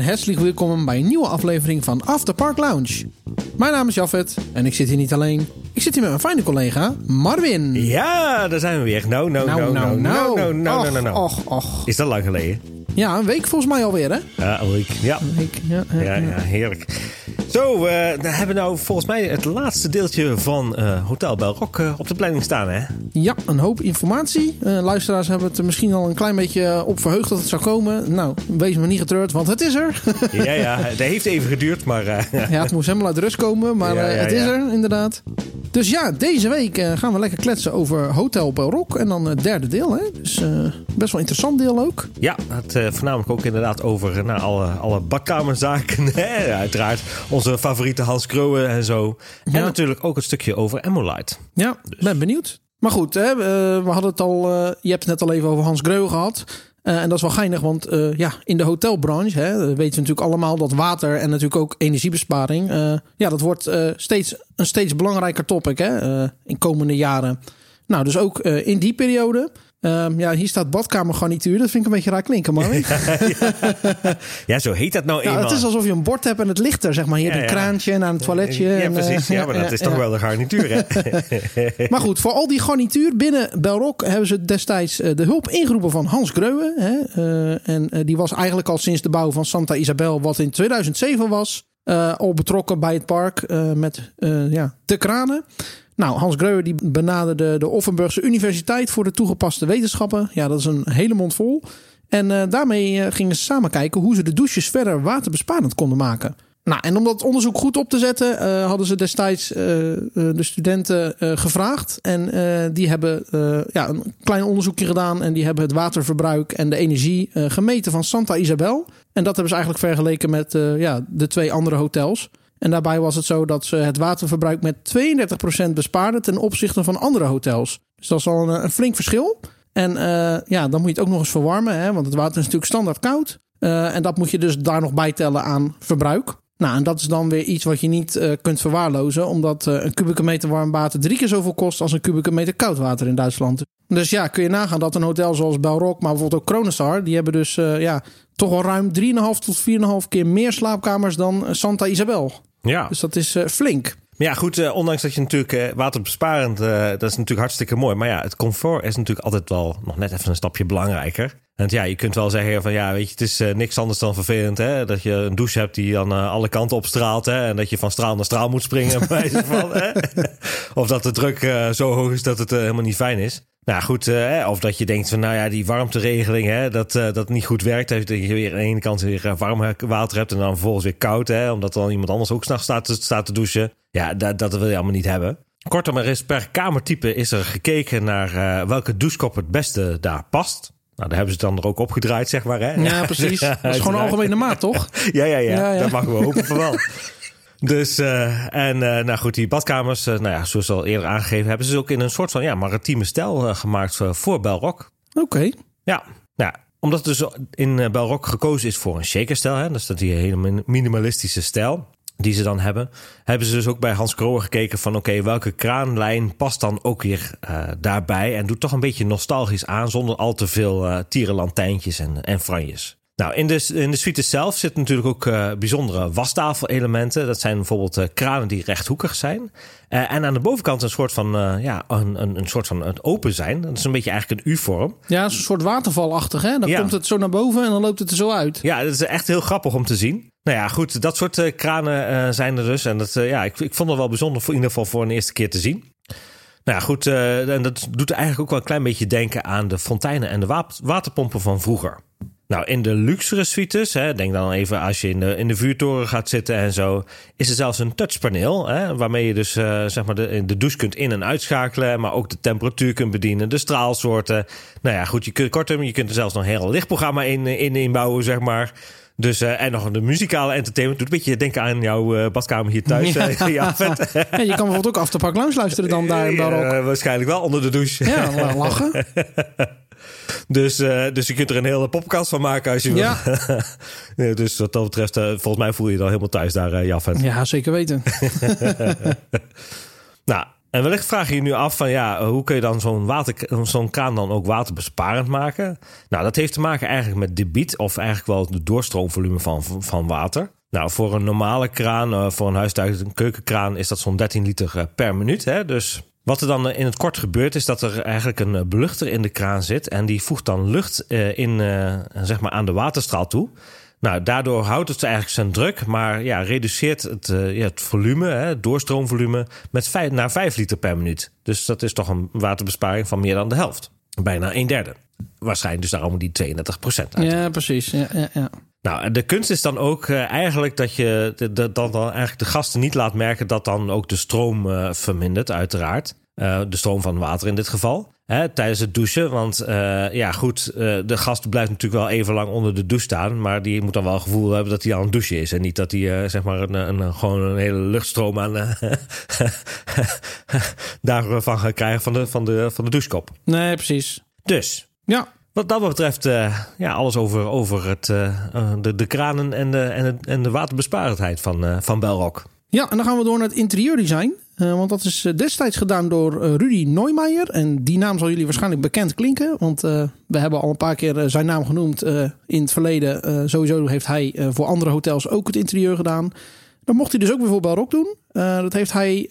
En hartelijk welkom bij een nieuwe aflevering van After Park Lounge. Mijn naam is Jaffet en ik zit hier niet alleen. Ik zit hier met mijn fijne collega Marvin. Ja, daar zijn we weer. Nou, nou, nou, nou, nou, nou, nou, nou, nou. Och, och. Is dat lang geleden? Ja, een week volgens mij alweer, hè? Ja, een week. Ja, Een week, ja, ja. ja heerlijk. Zo, eh dan hebben we nou volgens mij het laatste deeltje van eh, Hotel Belrock eh, op de planning staan, hè? Ja, een hoop informatie. Luisteraars hebben het misschien al een klein beetje op verheugd dat het zou komen. Nou, wees maar niet getreurd, want het is er. Ja, ja, dat heeft even geduurd, maar ja, het moest helemaal uit rust komen, maar Ja, ja, het is ja. er inderdaad. Dus ja, deze week gaan we lekker kletsen over Hotel Belrock. En dan het derde deel, hè? Dus best wel interessant deel ook. ja, het voornamelijk ook inderdaad over nou, alle, alle badkamerzaken. Hè? Uiteraard onze favoriete Hans Kroon en zo. En natuurlijk ook een stukje over Emolite. Ja, ben benieuwd. Maar goed, hè, eh, we hadden het al. eh, je hebt het net al even over Hans Greu gehad. Eh, en dat is wel geinig, want ja, in de hotelbranche hè, weten we natuurlijk allemaal dat water en natuurlijk ook energiebesparing. ja, dat wordt steeds een steeds belangrijker topic hè, in komende jaren. Nou, dus ook in die periode. Ehm, ja, hier staat badkamergarnituur. Dat vind ik een beetje raar klinken, man. Ja, zo heet dat nou Ja, eenmaal. het is alsof je een bord hebt en het ligt er, zeg maar. Hier Ja, een kraantje naar een toiletje. Ja, en, eh, precies. Ja, maar dat is toch wel de garnituur, hè? Maar goed, voor al die garnituur binnen Belrock hebben ze destijds eh, de hulp ingeroepen van Hans Greuwe. Hè? Eh, en die was eigenlijk al sinds de bouw van Santa Isabel, wat in 2007 was, al betrokken bij het park met ja, de kranen. Nou, Hans Greuwe die benaderde de Offenburgse Universiteit voor de toegepaste wetenschappen. Ja, dat is een hele mond vol. En eh, daarmee eh, gingen ze samen kijken hoe ze de douches verder waterbesparend konden maken. Nou, en om dat onderzoek goed op te zetten, eh, hadden ze destijds de studenten gevraagd. En die hebben ja, een klein onderzoekje gedaan. En die hebben het waterverbruik en de energie gemeten van Santa Isabel. En dat hebben ze eigenlijk vergeleken met ja, de twee andere hotels. En daarbij was het zo dat ze het waterverbruik met 32% bespaarden ten opzichte van andere hotels. Dus dat is al een, een flink verschil. En eh, ja, dan moet je het ook nog eens verwarmen, hè, want het water is natuurlijk standaard koud. Eh, en dat moet je dus daar nog bij tellen aan verbruik. Nou, en dat is dan weer iets wat je niet eh, kunt verwaarlozen, omdat een kubieke meter warm water drie keer zoveel kost als een kubieke meter koud water in Duitsland. Dus ja, kun je nagaan dat een hotel zoals Belrock, maar bijvoorbeeld ook Kronostar, die hebben dus ja, toch wel ruim 3,5 tot 4,5 keer meer slaapkamers dan Santa Isabel. Ja. Dus dat is eh, flink. Maar ja, goed, eh, ondanks dat je natuurlijk eh, waterbesparend, eh, dat is natuurlijk hartstikke mooi. Maar ja, het comfort is natuurlijk altijd wel nog net even een stapje belangrijker. Want ja, je kunt wel zeggen van ja, weet je, het is eh, niks anders dan vervelend hè. Dat je een douche hebt die dan alle kanten opstraalt hè. En dat je van straal naar straal moet springen van. Hè? Of dat de druk zo hoog is dat het helemaal niet fijn is. Nou goed, eh, of dat je denkt van nou ja, die warmteregeling, hè, dat, eh, dat niet goed werkt. Dat je weer aan de ene kant weer eh, warm water hebt en dan vervolgens weer koud. Hè, omdat dan iemand anders ook s'nachts staat, te- staat te douchen. Ja, dat, dat wil je allemaal niet hebben. Kortom, er is per kamertype is er gekeken naar welke douchekop het beste daar past. Nou, daar hebben ze het dan er ook opgedraaid, zeg maar. Hè? Ja, precies. Dat is gewoon algemene maat, toch? Ja, ja, ja, Ja, ja. Dat mogen we hopen van wel. Dus, eh, en eh, nou goed, die badkamers, eh, nou ja, zoals al eerder aangegeven, hebben ze ook in een soort van ja, maritieme stijl gemaakt voor Belrock. Oké. Ja, nou, omdat het dus in Belrock gekozen is voor een shakerstijl, hè, dus dat die hele min- minimalistische stijl die ze dan hebben, hebben ze dus ook bij Hans Kroer gekeken van oké, welke kraanlijn past dan ook weer daarbij en doet toch een beetje nostalgisch aan zonder al te veel tierenlantijntjes en, en franjes. Nou, in de, in de suite zelf zitten natuurlijk ook eh, bijzondere wastafelelementen. Dat zijn bijvoorbeeld eh, kranen die rechthoekig zijn. Eh, en aan de bovenkant een soort van, ja, een, een, een soort van het open zijn. Dat is een beetje eigenlijk een U-vorm. Ja, een soort watervalachtig, hè? Dan Ja. komt het zo naar boven en dan loopt het er zo uit. Ja, dat is echt heel grappig om te zien. Nou ja, goed, dat soort kranen zijn er dus. En dat, ja, ik, ik vond het wel bijzonder, voor, in ieder geval voor een eerste keer te zien. Nou ja, goed, en dat doet eigenlijk ook wel een klein beetje denken aan de fonteinen en de wa- waterpompen van vroeger. Nou, in de luxere suites, hè, denk dan even als je in de, in de vuurtoren gaat zitten en zo, is er zelfs een touchpaneel, hè, waarmee je dus eh, zeg maar de, de douche kunt in- en uitschakelen, maar ook de temperatuur kunt bedienen, de straalsoorten. Nou ja, goed, je kunt, kortom, je kunt er zelfs nog een heel lichtprogramma in, in inbouwen, zeg maar. Dus, eh, en nog de muzikale entertainment. Doet een beetje denken aan jouw eh, badkamer hier thuis. Ja. Ja, ja vet. Ja, je kan bijvoorbeeld ook Afterpark Lounge luisteren dan daar in. Eh, waarschijnlijk wel onder de douche. Ja, la- lachen. Dus, eh, dus je kunt er een hele podcast van maken als je wil. Ja. Dus wat dat betreft, eh, volgens mij voel je je dan helemaal thuis daar, uh, Jaf. Ja, zeker weten. Nou, En wellicht vraag je je nu af van ja, hoe kun je dan zo'n water, zo'n kraan dan ook waterbesparend maken? Nou, dat heeft te maken eigenlijk met debiet of eigenlijk wel het doorstroomvolume van, van water. Nou, voor een normale kraan, eh, voor een huistuin, een keukenkraan, is dat zo'n 13 liter eh, per minuut. Hè? Dus wat er dan in het kort gebeurt, is dat er eigenlijk een beluchter in de kraan zit. En die voegt dan lucht in, zeg maar aan de waterstraal toe. Nou, daardoor houdt het eigenlijk zijn druk, maar ja, reduceert het, uh, ja, het volume, hè, het doorstroomvolume, met naar 5 liter per minuut. Dus dat is toch een waterbesparing van meer dan de helft. Bijna een derde. Waarschijnlijk dus daarom die 32 procent. Ja, precies. Ja, ja, ja. Nou, de kunst is dan ook uh, eigenlijk dat je de, de, dan, dan eigenlijk de gasten niet laat merken dat dan ook de stroom uh, vermindert, uiteraard. Uh, de stroom van water in dit geval. Hè, tijdens het douchen. Want uh, ja, goed, uh, de gast blijft natuurlijk wel even lang onder de douche staan. Maar die moet dan wel het gevoel hebben dat hij aan het douchen is. En niet dat hij zeg maar een, een, gewoon een hele luchtstroom aan daarvan gaat krijgen van de, van, de, van de douchekop. Nee, precies. Dus. Ja. Wat dat betreft, ja, alles over, over het, de, de kranen en de, en de, en de waterbesparendheid van, van Belrock. Ja, en dan gaan we door naar het interieurdesign. Uh, want dat is destijds gedaan door uh, Rudy Neumeijer. En die naam zal jullie waarschijnlijk bekend klinken. Want we hebben al een paar keer zijn naam genoemd in het verleden. sowieso heeft hij voor andere hotels ook het interieur gedaan. Dan mocht hij dus ook weer voor Belrock doen. dat heeft hij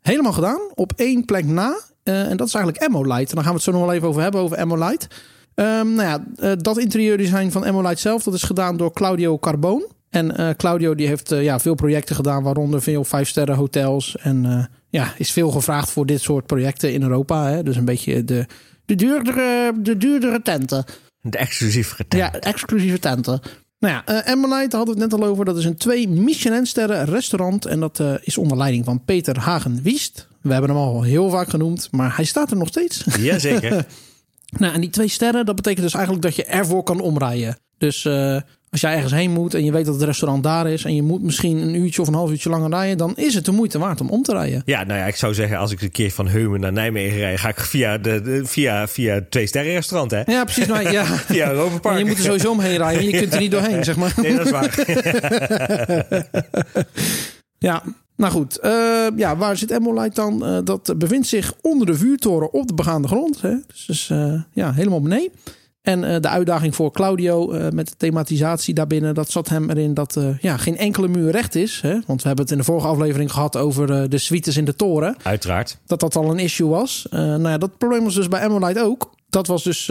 helemaal gedaan op één plek na. en dat is eigenlijk Emolite. En daar gaan we het zo nog wel even over hebben, over Emolite. Um, nou ja, dat interieurdesign van Emolite zelf, dat is gedaan door Claudio Carbone. En uh, Claudio die heeft uh, ja, veel projecten gedaan, waaronder veel vijfsterren hotels. En uh, ja, is veel gevraagd voor dit soort projecten in Europa. Hè? Dus een beetje de, de, duurdere, de duurdere tenten. De exclusieve tenten. Ja, exclusieve tenten. Nou ja, uh, Emmelite hadden we het net al over. Dat is een twee Michelin-sterren restaurant. En dat is onder leiding van Peter Hagen-Wiest. We hebben hem al heel vaak genoemd, maar hij staat er nog steeds. Jazeker. nou, en die twee sterren, dat betekent dus eigenlijk dat je ervoor kan omrijden. Dus als jij ergens heen moet en je weet dat het restaurant daar is en je moet misschien een uurtje of een half uurtje langer rijden, dan is het de moeite waard om om te rijden. Ja, nou ja, ik zou zeggen, als ik een keer van Heumen naar Nijmegen rijd, ga ik via de, de via, via twee sterren restaurant, hè? Ja, precies. Maar ja, via Europa Park. je moet er sowieso omheen rijden. Je kunt er niet doorheen, zeg maar. Nee, dat is waar. ja. Nou goed, uh, ja, waar zit Emolite dan? Uh, dat bevindt zich onder de vuurtoren op de begaande grond. Hè? Dus, dus uh, ja, helemaal beneden. En uh, de uitdaging voor Claudio uh, met de thematisatie daarbinnen, dat zat hem erin dat uh, ja, geen enkele muur recht is. Hè? Want we hebben het in de vorige aflevering gehad over de suites in de toren. Uiteraard. Dat dat al een issue was. nou ja, dat probleem was dus bij Emolite ook. Dat was dus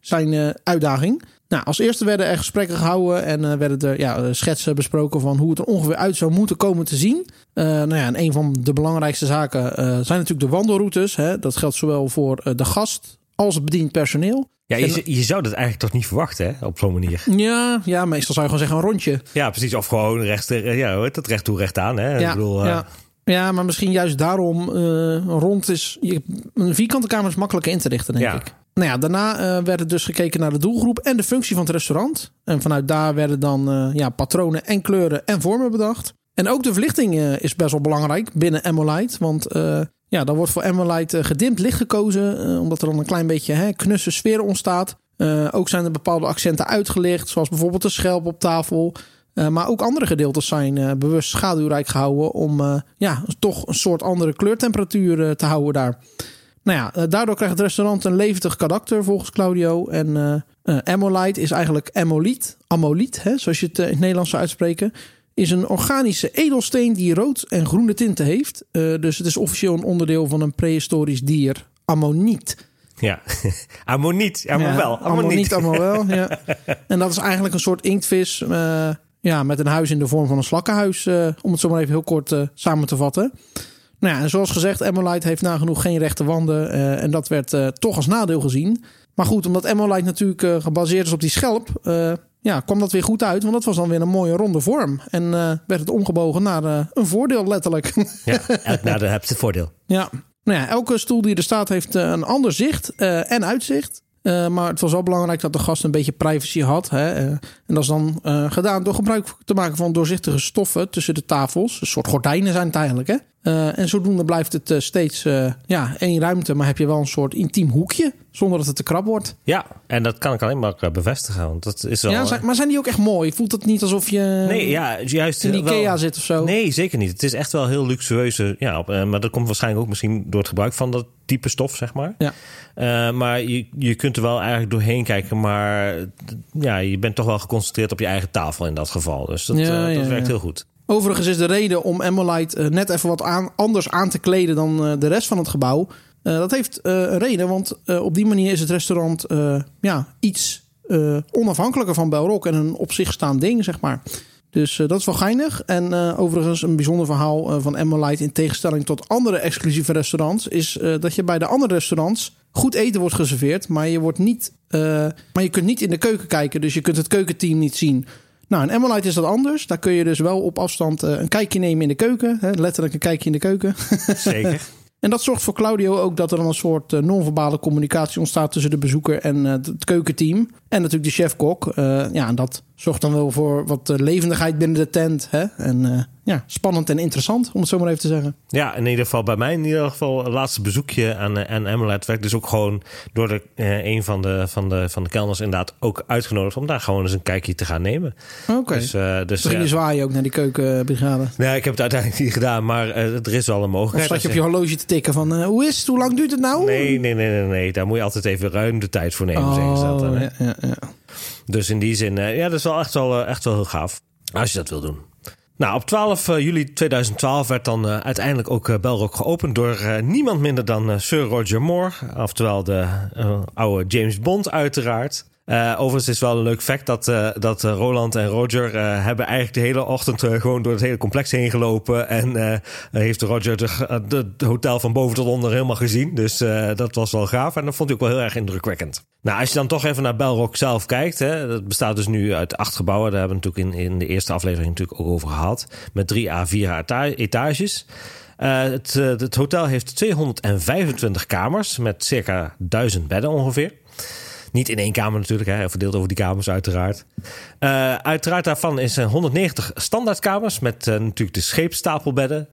zijn uitdaging. Nou, als eerste werden er gesprekken gehouden en werden er ja, schetsen besproken van hoe het er ongeveer uit zou moeten komen te zien. nou ja, en een van de belangrijkste zaken zijn natuurlijk de wandelroutes. Hè? Dat geldt zowel voor de gast als het bediend personeel. Ja, je, je zou dat eigenlijk toch niet verwachten, hè? Op zo'n manier. Ja, ja, meestal zou je gewoon zeggen een rondje. Ja, precies. Of gewoon recht, ja, dat recht toe, recht aan, hè? Ja, ik bedoel, ja. ja, maar misschien juist daarom uh, rond is... Je, een vierkante kamer is makkelijker in te richten, denk Ja. ik. Nou ja, daarna uh, werd er dus gekeken naar de doelgroep en de functie van het restaurant. En vanuit daar werden dan uh, ja, patronen en kleuren en vormen bedacht. En ook de verlichting uh, is best wel belangrijk binnen Emolite. Want ja, dan wordt voor Emolite gedimd licht gekozen. omdat er dan een klein beetje hè, knusse sfeer ontstaat. Uh, ook zijn er bepaalde accenten uitgelicht, zoals bijvoorbeeld de schelp op tafel. Maar ook andere gedeeltes zijn bewust schaduwrijk gehouden om ja, toch een soort andere kleurtemperatuur te houden daar. Nou ja, daardoor krijgt het restaurant een levendig karakter volgens Claudio. En Emolite is eigenlijk emoliet, amoliet, hè, zoals je het in het Nederlands zou uitspreken. Is een organische edelsteen die rood en groene tinten heeft. dus het is officieel een onderdeel van een prehistorisch dier, ammoniet. Ja, ammoniet. Ja, maar Ja, wel. allemaal Ammoniet. niet, allemaal wel. Ja. En dat is eigenlijk een soort inktvis. eh, ja, met een huis in de vorm van een slakkenhuis. eh, om het zo maar even heel kort eh, samen te vatten. Nou ja, en zoals gezegd, Emolite heeft nagenoeg geen rechte wanden. eh, en dat werd eh, toch als nadeel gezien. Maar goed, omdat Emolite natuurlijk eh, gebaseerd is op die schelp. Ja, kwam dat weer goed uit. Want dat was dan weer een mooie ronde vorm. En eh, werd het omgebogen naar eh, een voordeel letterlijk. Ja, elk nadeel heeft zijn voordeel. Ja. Nou ja, elke stoel die er staat heeft eh, een ander zicht en uitzicht. Maar het was wel belangrijk dat de gast een beetje privacy had. Hè? En dat is dan gedaan door gebruik te maken van doorzichtige stoffen tussen de tafels. Een soort gordijnen zijn het eigenlijk. Hè? Uh, en zodoende blijft het uh, steeds uh, ja, één ruimte, maar heb je wel een soort intiem hoekje zonder dat het te krap wordt. Ja, en dat kan ik alleen maar bevestigen. Want dat is wel, ja, zijn, maar zijn die ook echt mooi? Voelt het niet alsof je nee, ja, juist in Ikea wel, zit of zo? Nee, zeker niet. Het is echt wel heel luxueuze. Ja, maar dat komt waarschijnlijk ook misschien door het gebruik van dat type stof, zeg maar. Ja. maar je, je kunt er wel eigenlijk doorheen kijken, maar ja, je bent toch wel geconcentreerd op je eigen tafel in dat geval. Dus dat, ja, dat werkt heel goed. Overigens is de reden om Emolite uh, net even wat anders aan te kleden dan uh, de rest van het gebouw. Uh, dat heeft een reden, want op die manier is het restaurant ja, iets onafhankelijker van Belrock en een op zich staand ding, zeg maar. Dus dat is wel geinig. En overigens een bijzonder verhaal van Emolite in tegenstelling tot andere exclusieve restaurants... is dat je bij de andere restaurants goed eten wordt geserveerd... maar je, wordt niet, maar je kunt niet in de keuken kijken, dus je kunt het keukenteam niet zien... Nou, in Emolite is dat anders. Daar kun je dus wel op afstand uh, een kijkje nemen in de keuken. Hè? Letterlijk een kijkje in de keuken. Zeker. en dat zorgt voor Claudio ook dat er dan een soort uh, non-verbale communicatie ontstaat tussen de bezoeker en uh, het keukenteam. En natuurlijk de chef-kok. ja, en dat zorgt dan wel voor wat levendigheid binnen de tent. Hè? En ja, spannend en interessant, om het zo maar even te zeggen. Ja, in ieder geval bij mij in ieder geval het laatste bezoekje aan, aan Emmerlet werd dus ook gewoon door de, eh, een van de, van, de, van de kelners inderdaad ook uitgenodigd om daar gewoon eens een kijkje te gaan nemen. Oké. Okay. Dus, uh, dus ja. zwaaien ook naar die keukenbrigade? Nee, ik heb het uiteindelijk niet gedaan, maar er is wel een mogelijkheid. Of zat je op je horloge te tikken van hoe is het, hoe lang duurt het nou? Nee, nee, nee, nee, nee. daar moet je altijd even ruim de tijd voor nemen, oh, zeggen ze dat dan. Ja, ja, ja. Dus in die zin, ja, dat is wel echt wel, echt wel heel gaaf. Als je dat wil doen. Nou, op 12 uh, juli 2012 werd dan uh, uiteindelijk ook uh, Belrock geopend door niemand minder dan Sir Roger Moore. Oftewel de oude James Bond uiteraard. Uh, overigens is wel een leuk fact dat, uh, dat Roland en Roger hebben eigenlijk de hele ochtend gewoon door het hele complex heen gelopen. En heeft Roger de, hotel van boven tot onder helemaal gezien. Dus dat was wel gaaf en dat vond ik ook wel heel erg indrukwekkend. Nou, als je dan toch even naar Belrock zelf kijkt. Hè, dat bestaat dus nu uit acht gebouwen. Daar hebben we natuurlijk in, in de eerste aflevering natuurlijk ook over gehad. Met drie à vier etages. het, het hotel heeft 225 kamers met circa 1000 bedden ongeveer. Niet in één kamer natuurlijk, hè, verdeeld over die kamers uiteraard. Uh, uiteraard daarvan is 190 standaardkamers met uh, natuurlijk de scheepstapelbedden.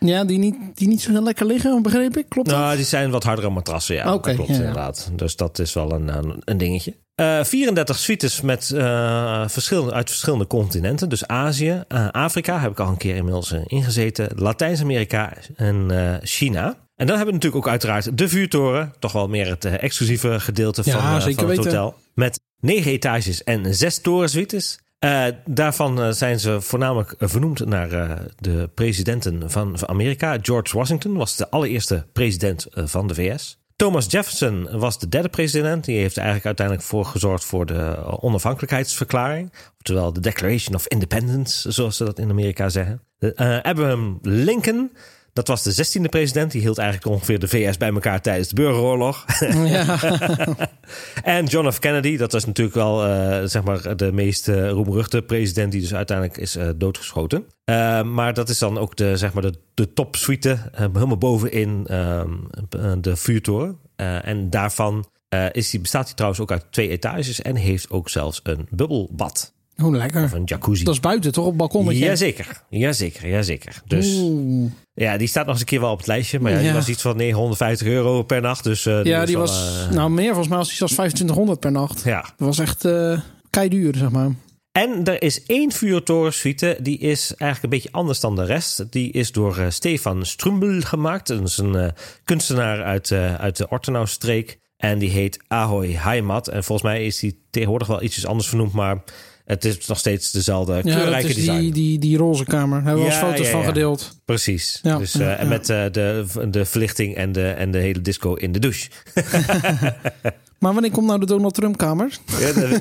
Ja, die niet, die niet zo heel lekker liggen, begreep ik. Klopt Nou, die zijn wat hardere matrassen, ja. Okay, klopt ja, inderdaad. Dus dat is wel een, een dingetje. Uh, 34 suites met uh, verschillende, uit verschillende continenten. Dus Azië, uh, Afrika heb ik al een keer inmiddels ingezeten. Latijns-Amerika en China. En dan hebben we natuurlijk ook uiteraard de vuurtoren. Toch wel meer het uh, exclusieve gedeelte van, uh, van, het hotel. Met negen etages en zes torensuites. Uh, daarvan zijn ze voornamelijk vernoemd naar de presidenten van, van, Amerika. George Washington was de allereerste president van de VS. Thomas Jefferson was de derde president. Die heeft er eigenlijk uiteindelijk voor gezorgd voor de onafhankelijkheidsverklaring. Oftewel de Declaration of Independence, zoals ze dat in Amerika zeggen. Abraham Lincoln dat was de 16e president. Die hield eigenlijk ongeveer de VS bij elkaar tijdens de burgeroorlog. Ja. en John F. Kennedy, dat was natuurlijk wel uh, zeg maar de meest uh, roemruchte president die dus uiteindelijk is uh, doodgeschoten. maar dat is dan ook de, zeg maar de, de topsuite helemaal bovenin ehm, de vuurtoren. en daarvan is die, bestaat hij trouwens ook uit twee etages en heeft ook zelfs een bubbelbad. Hoe oh, lekker. Of een jacuzzi. Dat is buiten toch, op het balkon? Jazeker, jazeker, jazeker. Dus ja, die staat nog eens een keer wel op het lijstje. Maar ja, die was iets van 950 euro per nacht. Dus, uh, ja, die was, uh, nou meer volgens mij als die zelfs 2500 per nacht. Ja. Dat was echt uh, kei duur, zeg maar. En er is één vuurtorensuite, die is eigenlijk een beetje anders dan de rest. Die is door uh, Stefan Strumbel gemaakt. Dat is een kunstenaar uit, uit de Ortenau-streek. En die heet Ahoy Heimat. En volgens mij is die tegenwoordig wel ietsjes anders vernoemd, maar het is nog steeds dezelfde kleurrijke ja, design. Die, die, die roze kamer. Hebben we ja, foto's van gedeeld. Precies. dus, uh, en met uh, de, de verlichting en de, en de hele disco in de douche. maar wanneer komt nou de Donald Trump kamer?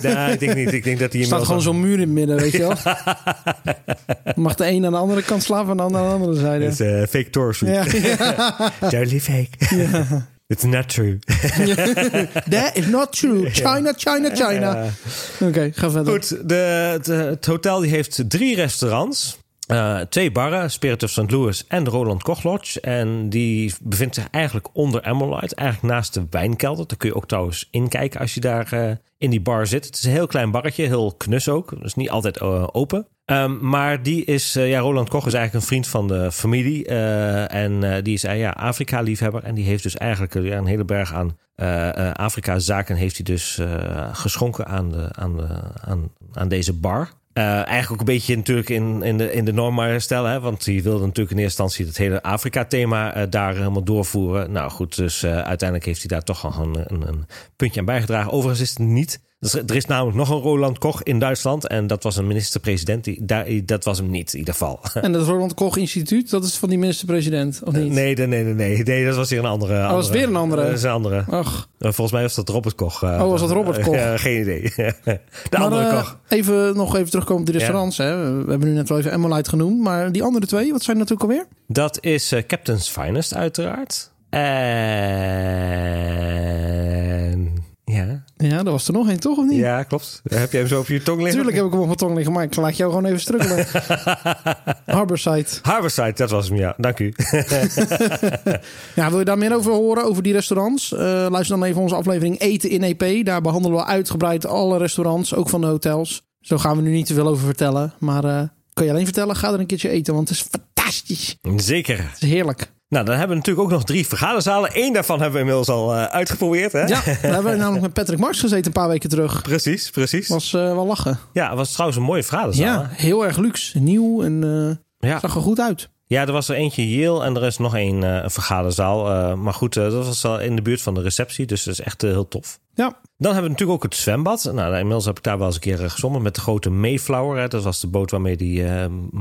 Ja, ik denk niet. Ik denk dat hij staat gewoon zo'n muur in het midden, weet je wel. Mag de een aan de andere kant slapen en de ander aan de andere zijde. Het is uh, fake suite. Ja. Totally fake. It's not true. That is not true. China, China, China. Oké, okay, ga verder. Goed, de, de, het hotel die heeft drie restaurants. Uh, twee barren, Spirit of St. Louis en Roland Koch Lodge. En die bevindt zich eigenlijk onder Emmerlight, eigenlijk naast de wijnkelder. Daar kun je ook trouwens inkijken als je daar uh, in die bar zit. Het is een heel klein barretje, heel knus ook. Dus niet altijd uh, open. Ehm, maar die is, ja, Roland Koch is eigenlijk een vriend van de familie. en die is ja, Afrika-liefhebber. En die heeft dus eigenlijk een hele berg aan Afrika-zaken heeft hij dus geschonken aan, de, aan, de, aan, aan deze bar. Eigenlijk ook een beetje natuurlijk in, in de, in de norm stellen. Hè? Want die wilde natuurlijk in eerste instantie het hele Afrika-thema daar helemaal doorvoeren. Nou goed, dus uiteindelijk heeft hij daar toch al een, een, een, puntje aan bijgedragen. Overigens is het niet dus er is namelijk nog een Roland Koch in Duitsland. En dat was een minister-president. Die, daar, dat was hem niet, in ieder geval. En dat Roland Koch Instituut, dat is van die minister-president, of niet? Nee, nee, nee, nee, nee. dat was hier een andere. Oh, dat was weer een andere? Dat is een andere. Ach. Volgens mij was dat Robert Koch. oh, was dat Robert Koch? Ja, geen idee. De maar, andere Koch. Even, nog even terugkomen op de restaurants. Hè. We hebben nu net wel even Emmelite genoemd. Maar die andere twee, wat zijn natuurlijk alweer? Dat is uh, Captain's Finest, uiteraard. En... Ja. Ja, dat was er nog één, toch? Of niet? Ja, klopt. Heb je hem zo op je tong liggen? Tuurlijk heb ik hem op mijn tong liggen, maar ik laat jou gewoon even strukkelen. Harborside. Harborside, dat was hem, ja. Dank u. ja, wil je daar meer over horen, over die restaurants? Uh, luister dan even onze aflevering Eten in EP. Daar behandelen we uitgebreid alle restaurants, ook van de hotels. Zo gaan we nu niet te veel over vertellen. Maar uh, kan je alleen vertellen, ga er een keertje eten, want het is fantastisch. Zeker. Het is heerlijk. Nou, dan hebben we natuurlijk ook nog drie vergaderzalen. Eén daarvan hebben we inmiddels al uh, uitgeprobeerd. Hè? Ja, daar hebben we namelijk met Patrick Marks gezeten een paar weken terug. Precies, precies. Was uh, wel lachen. Ja, was trouwens een mooie vergaderzaal. Ja, heel erg luxe. Nieuw en uh, ja. zag er goed uit. Ja, er was er eentje Yale en er is nog één vergaderzaal. maar goed, dat was al in de buurt van de receptie. Dus dat is echt heel tof. Ja. Dan hebben we natuurlijk ook het zwembad. Nou, inmiddels heb ik daar wel eens een keer gezongen met de grote Mayflower. Hè. Dat was de boot waarmee die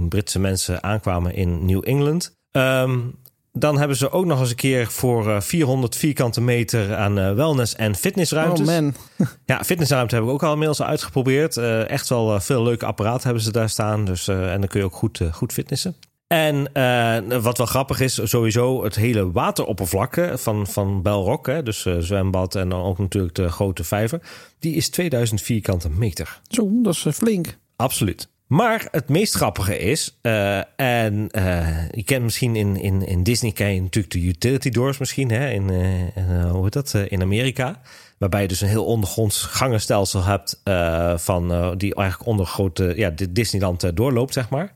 Britse mensen aankwamen in New England. Um, dan hebben ze ook nog eens een keer voor 400 vierkante meter aan wellness- en fitnessruimtes. Oh man. ja, fitnessruimte hebben we ook al inmiddels uitgeprobeerd. Uh, echt wel veel leuke apparaten hebben ze daar staan. Dus, uh, en dan kun je ook goed, goed fitnessen. En wat wel grappig is, sowieso het hele wateroppervlak van, van Belrock, hè, dus zwembad en dan ook natuurlijk de grote vijver, die is 2000 vierkante meter. Zo, dat is flink. Absoluut. Maar het meest grappige is, uh, en uh, je kent misschien in, in, in Disney ken je natuurlijk de utility doors misschien, hè, in, uh, hoe heet dat, in Amerika. Waarbij je dus een heel ondergronds gangenstelsel hebt van, die eigenlijk onder grote, ja, Disneyland doorloopt, zeg maar.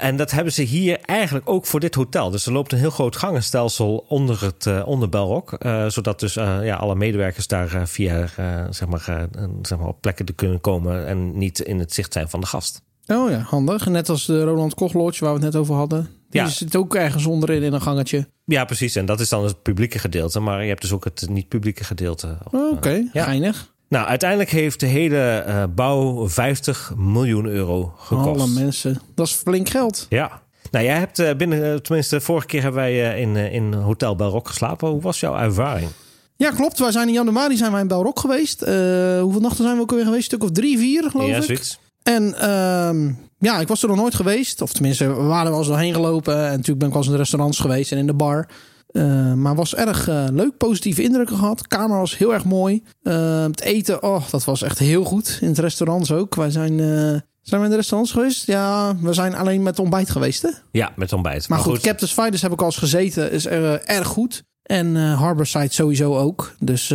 en dat hebben ze hier eigenlijk ook voor dit hotel. Dus er loopt een heel groot gangenstelsel onder het onder Belrock. zodat dus ja, alle medewerkers daar via zeg maar, zeg maar op plekken te kunnen komen en niet in het zicht zijn van de gast. Oh ja, handig. Net als de Roland Koch Lodge waar we het net over hadden. Die ja. zit ook ergens onderin in een gangetje. Ja, precies. En dat is dan het publieke gedeelte. Maar je hebt dus ook het niet-publieke gedeelte. Oké, okay, ja. geinig. Nou, uiteindelijk heeft de hele uh, bouw 50 miljoen euro gekost. Alle mensen. Dat is flink geld. Ja. Nou, jij hebt uh, binnen, tenminste, vorige keer hebben wij in, in Hotel Belrock geslapen. Hoe was jouw ervaring? Ja, klopt. Wij zijn in januari zijn wij in Belrock geweest. hoeveel nachten zijn we ook alweer geweest? Een stuk of drie, vier, geloof ja, ik. Zoiets. En uh, ja, ik was er nog nooit geweest. Of tenminste, we waren wel eens doorheen gelopen. En natuurlijk ben ik wel eens in de restaurants geweest en in de bar. Uh, maar was erg uh, leuk, positieve indrukken gehad. De kamer was heel erg mooi. Uh, het eten, oh, dat was echt heel goed. In het restaurants ook. Wij zijn, zijn we in de restaurants geweest? Ja, we zijn alleen met ontbijt geweest, hè? Ja, met ontbijt. Maar, maar goed, goed, Captain's Fighters heb ik al eens gezeten. Is er, erg goed. En Harborside sowieso ook. Dus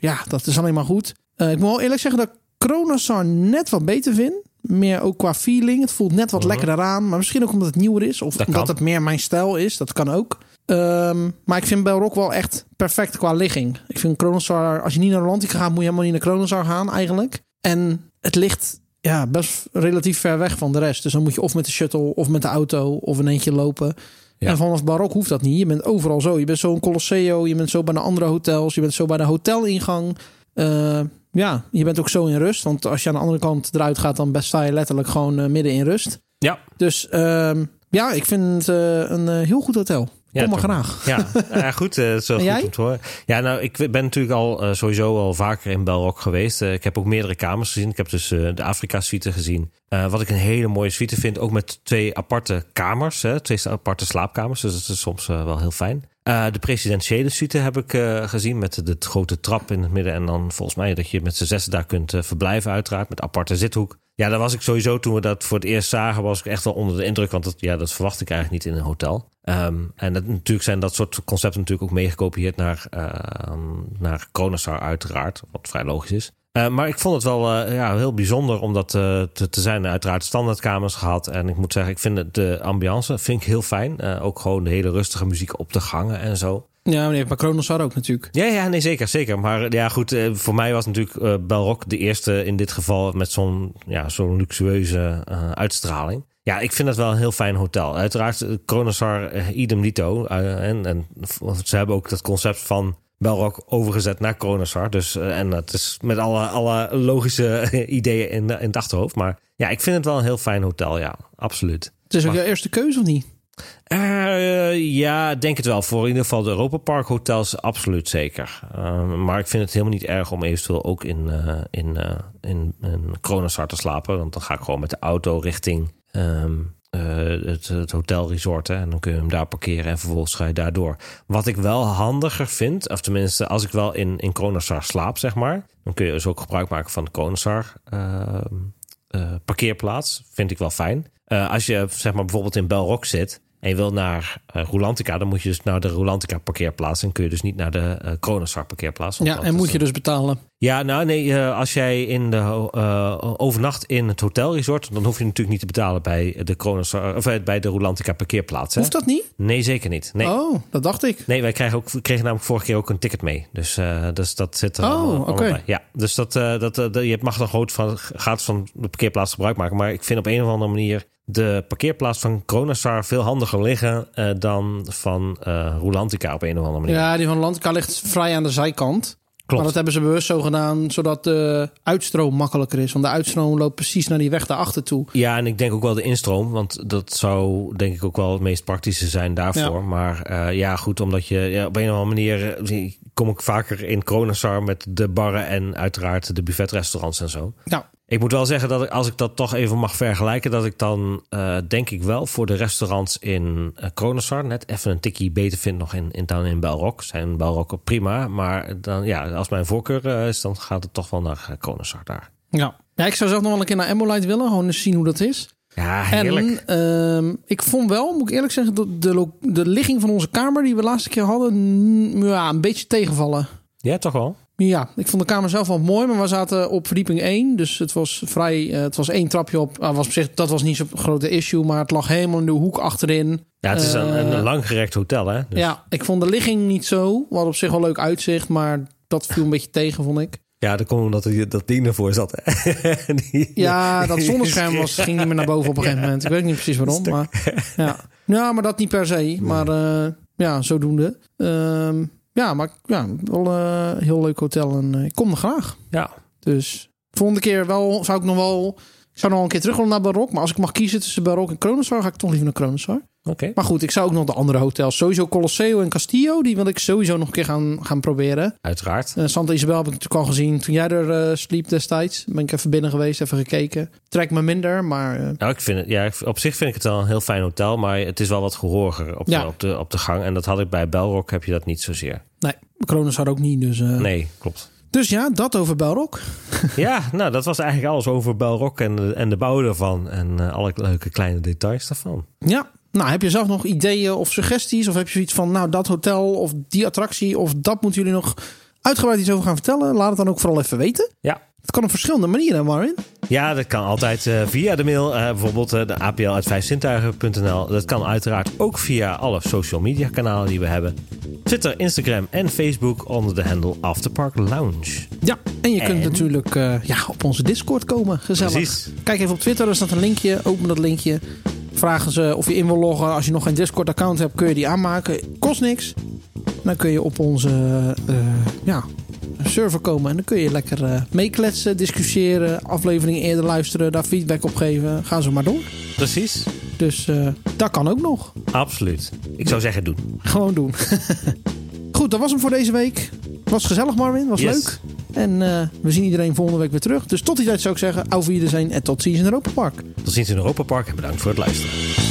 ja, dat is alleen maar goed. ik moet wel eerlijk zeggen dat Kronasar net wat beter vind. Meer ook qua feeling. Het voelt net wat uh-huh. lekkerder aan. Maar misschien ook omdat het nieuwer is. Of dat omdat kan. het meer mijn stijl is. Dat kan ook. Um, maar ik vind Belrock wel echt perfect qua ligging. Ik vind Kronosar, als je niet naar Rolantica gaat, moet je helemaal niet naar Kronosar gaan eigenlijk. En het ligt ja, best relatief ver weg van de rest. Dus dan moet je of met de shuttle of met de auto of in eentje lopen. Ja. En vanaf Barok hoeft dat niet. Je bent overal zo. Je bent zo in Colosseo, je bent zo bij de andere hotels, je bent zo bij de hotelingang. Uh, ja, je bent ook zo in rust. Want als je aan de andere kant eruit gaat, dan sta je letterlijk gewoon uh, midden in rust. Ja. Dus uh, ja, ik vind het uh, een heel goed hotel. Ja, Kom maar graag. Ja, ja goed. Uh, zo goed jij? om te horen. Ja, nou, ik ben natuurlijk al sowieso al vaker in Belrock geweest. Ik heb ook meerdere kamers gezien. Ik heb dus de Afrika-suite gezien. wat ik een hele mooie suite vind, ook met twee aparte kamers. Hè, twee aparte slaapkamers. Dus dat is soms wel heel fijn. Uh, de presidentiële suite heb ik uh, gezien met de, grote trap in het midden. En dan volgens mij dat je met z'n zessen daar kunt uh, verblijven uiteraard. Met aparte zithoek. Ja, daar was ik sowieso toen we dat voor het eerst zagen, was ik echt wel onder de indruk. Want dat, ja, dat verwacht ik eigenlijk niet in een hotel. Um, en natuurlijk zijn dat soort concepten natuurlijk ook meegekopieerd naar, naar Kronasar uiteraard. Wat vrij logisch is. Uh, maar ik vond het wel uh, ja, heel bijzonder om dat uh, te, te, zijn. Uiteraard standaardkamers gehad. En ik moet zeggen, ik vind de ambiance vind ik heel fijn. ook gewoon de hele rustige muziek op de gangen en zo. Ja, meneer, maar Kronosar ook natuurlijk. Ja, ja, nee, zeker, zeker. Maar ja, goed, voor mij was natuurlijk Belrock de eerste in dit geval met zo'n ja, zo'n luxueuze uitstraling. Ja, ik vind het wel een heel fijn hotel. Uiteraard, Kronosar, idem dito. en, en ze hebben ook dat concept van Belrock overgezet naar Kronosar. Dus, uh, en het is met alle, alle logische ideeën in, in het achterhoofd. Maar ja, ik vind het wel een heel fijn hotel, ja, absoluut. Het is ook jouw eerste keuze of niet? Uh, ja, denk het wel. Voor in ieder geval de Europa Park hotels absoluut zeker. Uh, maar ik vind het helemaal niet erg om eventueel ook in, uh, in, in, in Kronosar te slapen. Want dan ga ik gewoon met de auto richting um, uh, het, het hotelresort. En dan kun je hem daar parkeren en vervolgens ga je daardoor. Wat ik wel handiger vind, of tenminste als ik wel in, in Kronosar slaap, zeg maar. Dan kun je dus ook gebruik maken van de Kronosar uh, uh, parkeerplaats. Vind ik wel fijn. als je zeg maar bijvoorbeeld in Belrock zit en je wil naar uh, Rolantica, dan moet je dus naar de Rolantica parkeerplaats. En kun je dus niet naar de uh, parkeerplaats. Ja, en moet je dus betalen? Ja, nou nee, uh, als jij in de, overnacht in het hotelresort, dan hoef je natuurlijk niet te betalen bij de Kronosar, of bij de Rolantica parkeerplaats. Hè? Hoeft dat niet? Nee, zeker niet. Nee. Oh, dat dacht ik. Nee, wij kregen, ook, kregen namelijk vorige keer ook een ticket mee. Dus, dus dat zit er oh, oké. Okay. Ja, dus dat, dat, je mag dan gewoon van, gaat van de parkeerplaats gebruik maken. Maar ik vind op een of andere manier de parkeerplaats van Kronosar veel handiger liggen uh, dan van uh, Rolantica op een of andere manier. Ja, die van Rolantica ligt vrij aan de zijkant. Klopt. Maar dat hebben ze bewust zo gedaan, zodat de uitstroom makkelijker is. Want de uitstroom loopt precies naar die weg daarachter toe. Ja, en ik denk ook wel de instroom. Want dat zou denk ik ook wel het meest praktische zijn daarvoor. Ja. Maar uh, ja, goed, omdat je ja, op een of andere manier... kom ik vaker in Kronosar met de barren en uiteraard de buffetrestaurants en zo. Ja. Ik moet wel zeggen dat ik, als ik dat toch even mag vergelijken, dat ik dan uh, denk ik wel voor de restaurants in uh, Kronosar net even een tikkie beter vind nog in, in, dan in Belrock. Zijn Belrock prima, maar dan, ja, als mijn voorkeur uh, is, dan gaat het toch wel naar Kronosar daar. Ja. ja, ik zou zelf nog wel een keer naar Emolite willen, gewoon eens zien hoe dat is. Ja, heerlijk. En uh, ik vond wel, moet ik eerlijk zeggen, de, de, de ligging van onze kamer die we de laatste keer hadden, ja, een beetje tegenvallen. Ja, toch wel? Ja, ik vond de kamer zelf wel mooi, maar we zaten op verdieping 1. Dus het was vrij. Uh, het was één trapje op. Uh, was op zich, dat was niet zo'n grote issue, maar het lag helemaal in de hoek achterin. Ja, het is een, uh, een langgerekt hotel, hè? Dus. Ja, ik vond de ligging niet zo. We op zich wel leuk uitzicht, maar dat viel een beetje tegen, vond ik. Ja, dat komt omdat er dat ding ervoor zat. die, ja, dat zonnescherm was, ging niet meer naar boven op een gegeven moment. Ik weet niet precies waarom, maar ja. ja, maar dat niet per se. Maar uh, ja, zodoende. Ehm, ja, maar ja, wel een uh, heel leuk hotel en uh, ik kom er graag. Ja. Dus volgende keer wel, zou ik nog wel... Ik zou nog een keer terug willen naar Barok. Maar als ik mag kiezen tussen Barok en Kronosar, ga ik toch liever naar Kronosar. Oké. Maar goed, ik zou ook nog de andere hotels. Sowieso Colosseo en Castillo. Die wil ik sowieso nog een keer gaan, gaan proberen. Uiteraard. Uh, Santa Isabel heb ik natuurlijk al gezien toen jij er uh, sliep destijds. Ben ik even binnen geweest, even gekeken. Trekt me minder, maar... Uh... Nou, ik vind het, ja, op zich vind ik het wel een heel fijn hotel. Maar het is wel wat gehooriger op, ja. de, op, de, op de gang. En dat had ik bij Belrock, heb je dat niet zozeer. Nee, Kronos had ook niet, dus... Nee, klopt. Dus ja, dat over Belrock. ja, nou, dat was eigenlijk alles over Belrock en de, en de bouw ervan. En alle leuke kleine details daarvan. Ja, nou, heb je zelf nog ideeën of suggesties? Of heb je zoiets van, nou, dat hotel of die attractie of dat moeten jullie nog uitgebreid iets over gaan vertellen? Laat het dan ook vooral even weten. Ja. Het kan op verschillende manieren, Marvin. Ja, dat kan altijd uh, via de mail. Uh, bijvoorbeeld uh, de apl uit vijfzintuigen.nl. Dat kan uiteraard ook via alle social media kanalen die we hebben. Twitter, Instagram en Facebook onder de handle Afterpark Lounge. Ja, en je kunt natuurlijk ja, op onze Discord komen. Gezellig. Precies. Kijk even op Twitter, er staat een linkje. Open dat linkje. Vragen ze of je in wil loggen. Als je nog geen Discord-account hebt, kun je die aanmaken. Kost niks. Dan kun je op onze ja, server komen. En dan kun je lekker uh, meekletsen, discussiëren, afleveringen eerder luisteren, daar feedback op geven. Gaan ze maar door. Precies. Dus uh, dat kan ook nog. Absoluut. Ik zou zeggen doen. Gewoon doen. Goed, dat was hem voor deze week. Was gezellig Marvin, was yes. leuk. En uh, we zien iedereen volgende week weer terug. Dus tot die tijd zou ik zeggen, auf zijn en tot ziens in Europa Park. Tot ziens in Europa Park en bedankt voor het luisteren.